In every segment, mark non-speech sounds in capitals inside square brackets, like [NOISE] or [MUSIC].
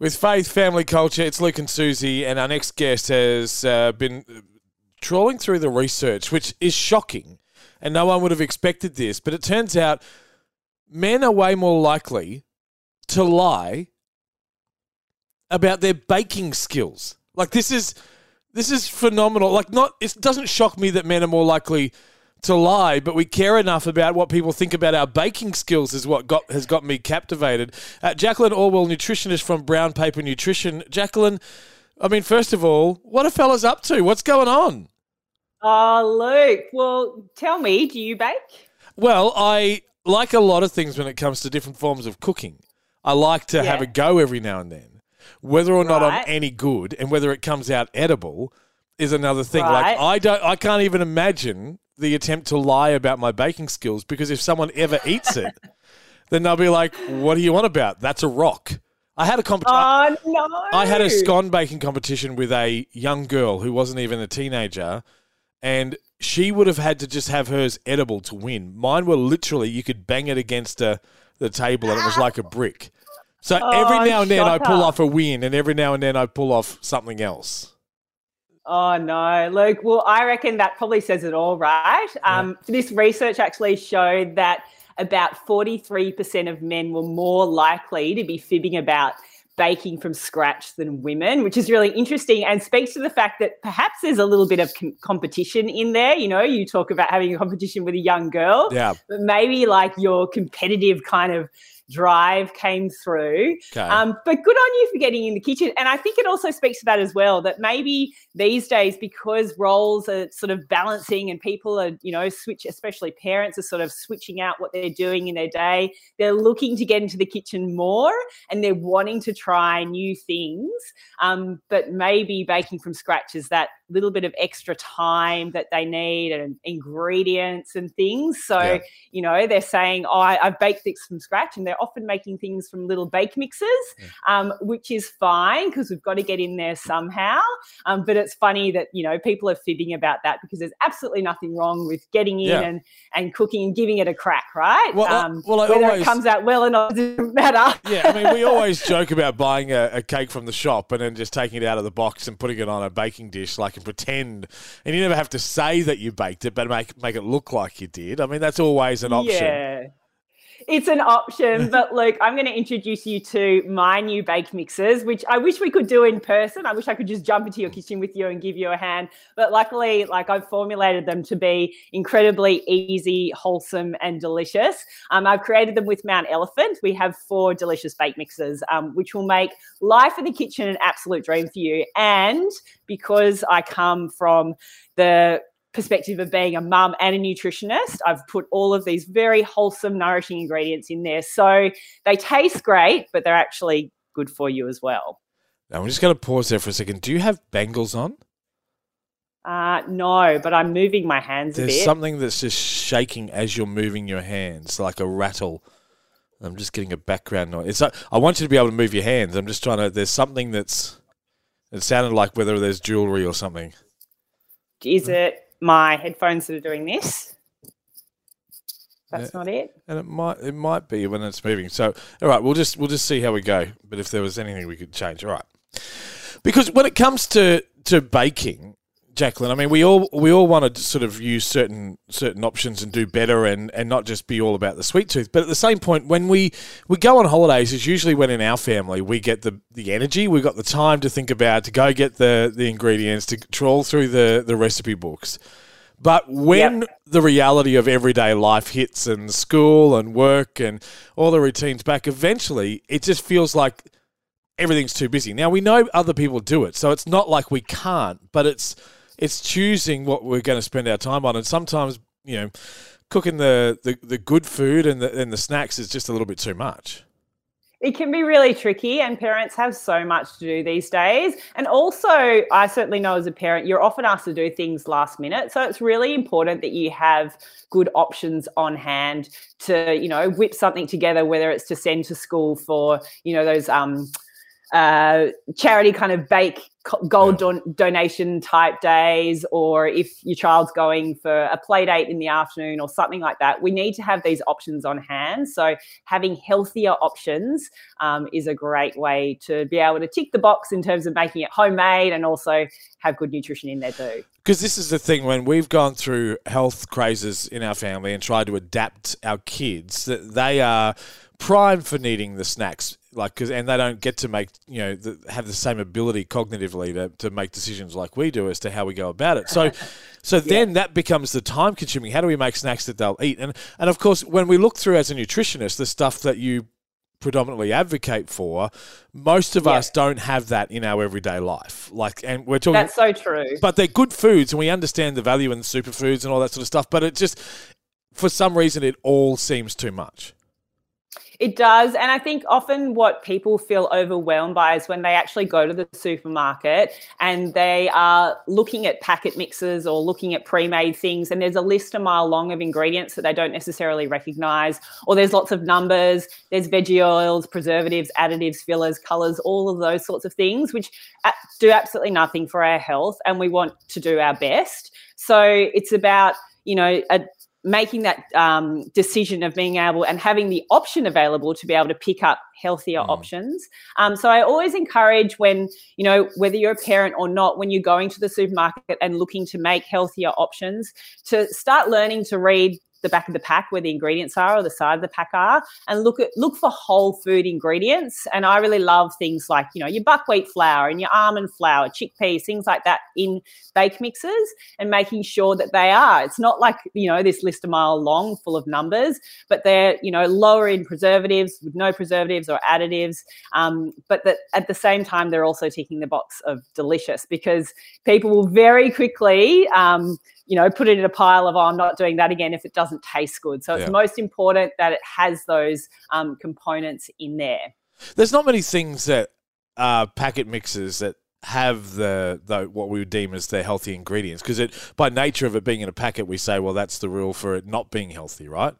With faith, family culture, it's Luke and Susie, and our next guest has uh, been trawling through the research, which is shocking, and no one would have expected this. But it turns out men are way more likely to lie about their baking skills. Like this is this is phenomenal. Like not it doesn't shock me that men are more likely to lie, but we care enough about what people think about our baking skills is what got has got me captivated. Uh, Jacqueline Alwill, nutritionist from Brown Paper Nutrition. Jacqueline, I mean, first of all, what are fellas up to? What's going on? Oh, Luke. Well, tell me, do you bake? Well, I like a lot of things when it comes to different forms of cooking. I like to yeah. have a go every now and then. Whether or not right. I'm any good and whether it comes out edible is another thing. Right. Like I don't I can't even imagine the attempt to lie about my baking skills because if someone ever eats it, [LAUGHS] then they'll be like, "What do you want about? That's a rock." I had a competition. Oh no! I had a scone baking competition with a young girl who wasn't even a teenager, and she would have had to just have hers edible to win. Mine were literally you could bang it against a, the table and it was like a brick. So oh, every now and then I pull off a win, and every now and then I pull off something else. Oh no, Luke. Well, I reckon that probably says it all, right? Um, This research actually showed that about 43% of men were more likely to be fibbing about baking from scratch than women, which is really interesting and speaks to the fact that perhaps there's a little bit of com- competition in there. You know, you talk about having a competition with a young girl, yeah, but maybe like your competitive kind of drive came through. Okay. Um, but good on you for getting in the kitchen. And I think it also speaks to that as well that maybe these days, because roles are sort of balancing and people are, you know, switch, especially parents are sort of switching out what they're doing in their day, they're looking to get into the kitchen more and they're wanting to try new things. Um, but maybe baking from scratch is that little bit of extra time that they need and ingredients and things. So, yeah. you know, they're saying, oh, I, have baked this from scratch and they're often making things from little bake mixes, yeah. um, which is fine because we've got to get in there somehow. Um, but it's funny that, you know, people are fibbing about that because there's absolutely nothing wrong with getting in yeah. and, and cooking and giving it a crack, right? Well, um, well whether always, it comes out well or not doesn't matter. yeah, I mean, we always joke about buying a, a cake from the shop and then just taking it out of the box and putting it on a baking dish like and pretend, and you never have to say that you baked it, but make make it look like you did. I mean, that's always an option. Yeah it's an option. [LAUGHS] But look, I'm going to introduce you to my new bake mixes, which I wish we could do in person. I wish I could just jump into your kitchen with you and give you a hand. But luckily, like I've formulated them to be incredibly easy, wholesome, and delicious. Um, I've created them with Mount Elephant. We have four delicious bake mixes, um, which will make life in the kitchen an absolute dream for you. And because I come from the perspective of being a mum and a nutritionist, I've put all of these very wholesome, nourishing ingredients in there. So they taste great, but they're actually good for you as well. Now, I'm just going to pause there for a second. Do you have bangles on? Uh, no, but I'm moving my hands There's a bit. something that's just shaking as you're moving your hands, like a rattle. I'm just getting a background noise. It's like, I want you to be able to move your hands. I'm just trying to. There's something that's. It sounded like whether there's jewelry or something. Is it? My headphones that are doing this. That's yeah. not it. And it might it might be when it's moving. So all right, we'll just we'll just see how we go. But if there was anything we could change, all right. Because when it comes to to baking, Jacqueline, I mean, we all we all want to sort of use certain certain options and do better, and, and not just be all about the sweet tooth. But at the same point, when we, we go on holidays, it's usually when in our family we get the, the energy, we've got the time to think about, to go get the, the ingredients, to trawl through the, the recipe books. But when yep. the reality of everyday life hits, and school and work and all the routines back, eventually it just feels like everything's too busy. Now we know other people do it, so it's not like we can't, but it's it's choosing what we're going to spend our time on, and sometimes you know, cooking the the, the good food and the and the snacks is just a little bit too much. It can be really tricky, and parents have so much to do these days. And also, I certainly know as a parent, you're often asked to do things last minute. So it's really important that you have good options on hand to, you know, whip something together, whether it's to send to school for, you know, those um, uh, charity kind of bake gold don- donation type days or if your child's going for a play date in the afternoon or something like that we need to have these options on hand. So having healthier options um, is a great way to be able to tick the box in terms of making it homemade and also have good nutrition in there too. Because this is the thing when we've gone through health crazes in our family and tried to adapt our kids that they are primed for needing the snacks like because and they don't get to make you know the, have the same ability cognitively to, to make decisions like we do as to how we go about it. So [LAUGHS] so yeah. then that becomes the time consuming. How do we make snacks that they'll eat? And and of course when we look through as a nutritionist the stuff that you predominantly advocate for most of yeah. us don't have that in our everyday life. Like and we're talking that's so true. but they're good foods and we understand the value in superfoods and all that sort of stuff but it just for some reason it all seems too much it does. And I think often what people feel overwhelmed by is when they actually go to the supermarket and they are looking at packet mixes or looking at pre made things, and there's a list a mile long of ingredients that they don't necessarily recognize, or there's lots of numbers, there's veggie oils, preservatives, additives, fillers, colors, all of those sorts of things, which do absolutely nothing for our health. And we want to do our best. So it's about, you know, a, making that um, decision of being able and having the option available to be able to pick up healthier mm. options. Um, so I always encourage when, you know, whether you're a parent or not, when you're going to the supermarket and looking to make healthier options, to start learning to read the back of the pack where the ingredients are or the side of the pack are and look at look for whole food ingredients. And i really love things like you know your buckwheat flour and your almond flour chickpeas things like that in bake mixes and making sure that they are. It's not like you know this list a mile long full of numbers but they're you know lower in preservatives with no preservatives or additives um, but that at the same time they're also ticking the box of delicious because people will very quickly um, you know, put it in a pile of, oh, I'm not doing that again if it doesn't taste good. So it's yeah. most important that it has those um, components in there. There's not many things that uh, packet mixes that have the, the what we would deem as their healthy ingredients because it by nature of it being in a packet we say well that's the rule for it not being healthy right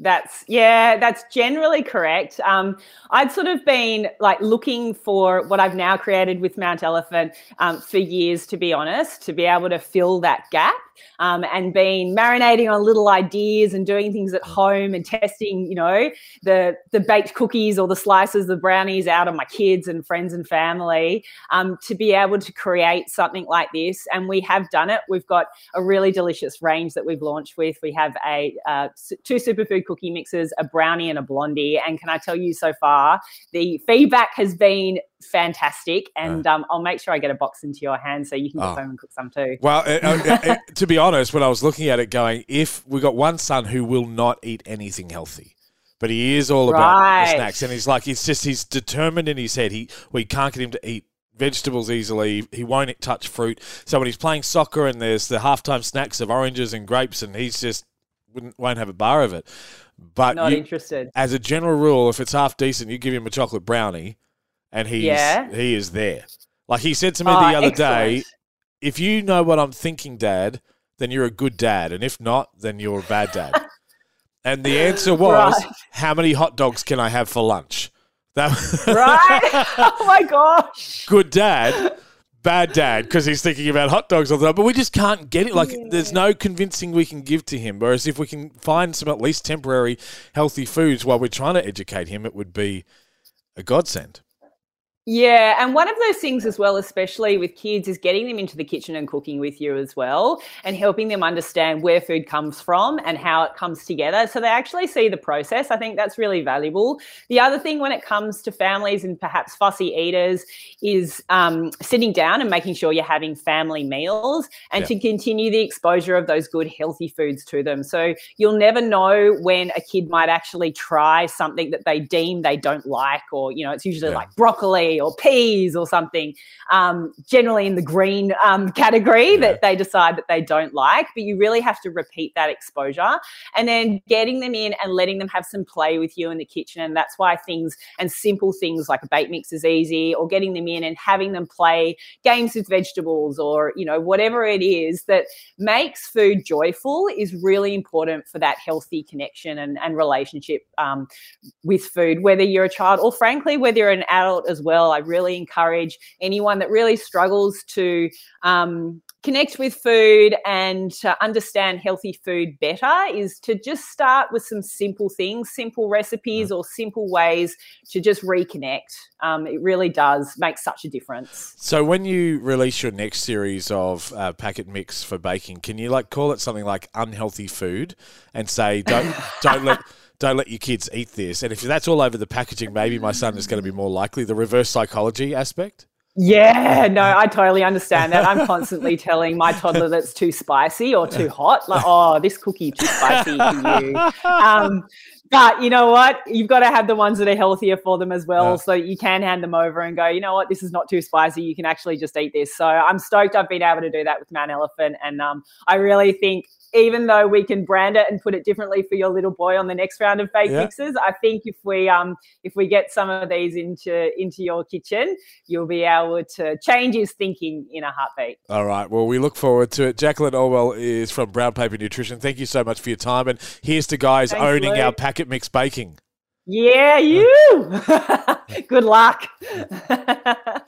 that's yeah, that's generally correct. Um, I'd sort of been like looking for what I've now created with Mount Elephant um, for years, to be honest, to be able to fill that gap um, and been marinating on little ideas and doing things at home and testing, you know, the the baked cookies or the slices, the brownies out of my kids and friends and family um, to be able to create something like this. And we have done it. We've got a really delicious range that we've launched with. We have a uh, two superfood cookie mixes, a brownie and a blondie. And can I tell you so far, the feedback has been fantastic. And um, I'll make sure I get a box into your hands so you can get oh. home and cook some too. Well, it, uh, it, uh, uh, [LAUGHS] to be honest, when I was looking at it, going, if we got one son who will not eat anything healthy. But he is all about right. the snacks, and he's like, he's just he's determined in his head. He we can't get him to eat vegetables easily. He won't touch fruit. So when he's playing soccer and there's the halftime snacks of oranges and grapes, and he's just won't have a bar of it. But not you, interested. As a general rule, if it's half decent, you give him a chocolate brownie, and he's yeah. he is there. Like he said to me oh, the other excellent. day, if you know what I'm thinking, Dad, then you're a good dad, and if not, then you're a bad dad. [LAUGHS] and the answer was, right. how many hot dogs can I have for lunch? That [LAUGHS] right? [LAUGHS] oh my gosh! Good dad bad dad because he's thinking about hot dogs all the time. But we just can't get it. Like, yeah. there's no convincing we can give to him. Whereas if we can find some at least temporary healthy foods while we're trying to educate him, it would be a godsend. Yeah, and one of those things as well, especially with kids, is getting them into the kitchen and cooking with you as well, and helping them understand where food comes from and how it comes together. So they actually see the process. I think that's really valuable. The other thing when it comes to families and perhaps fussy eaters is um, sitting down and making sure you're having family meals and yeah. to continue the exposure of those good, healthy foods to them. So you'll never know when a kid might actually try something that they deem they don't like, or, you know, it's usually yeah. like broccoli or peas or something, um, generally in the green um, category yeah. that they decide that they don't like. But you really have to repeat that exposure and then getting them in and letting them have some play with you in the kitchen. And that's why things and simple things like a bake mix is easy or getting them in and having them play games with vegetables or, you know, whatever it is that makes food joyful is really important for that healthy connection and, and relationship um, with food, whether you're a child or frankly, whether you're an adult as well well. I really encourage anyone that really struggles to um, connect with food and understand healthy food better is to just start with some simple things, simple recipes, mm. or simple ways to just reconnect. Um, it really does make such a difference. So, when you release your next series of uh, packet mix for baking, can you like call it something like unhealthy food and say don't [LAUGHS] don't let don't let your kids eat this? And if that's all over the packaging, maybe my son is going to be more likely. The reverse psychology aspect. Yeah, no, I totally understand that. I'm constantly telling my toddler that's too spicy or too hot. Like, oh, this cookie too spicy for you. Um, but you know what? You've got to have the ones that are healthier for them as well. Yeah. So you can hand them over and go, you know what? This is not too spicy. You can actually just eat this. So I'm stoked I've been able to do that with Mount Elephant. And um, I really think even though we can brand it and put it differently for your little boy on the next round of bake yeah. mixes, I think if we um if we get some of these into into your kitchen, you'll be able to change his thinking in a heartbeat. All right. Well, we look forward to it. Jacqueline Alwill is from Brown Paper Nutrition. Thank you so much for your time. And here's to guys Thanks, owning Luke. our packet mix baking. Yeah, you. [LAUGHS] Good luck. [LAUGHS]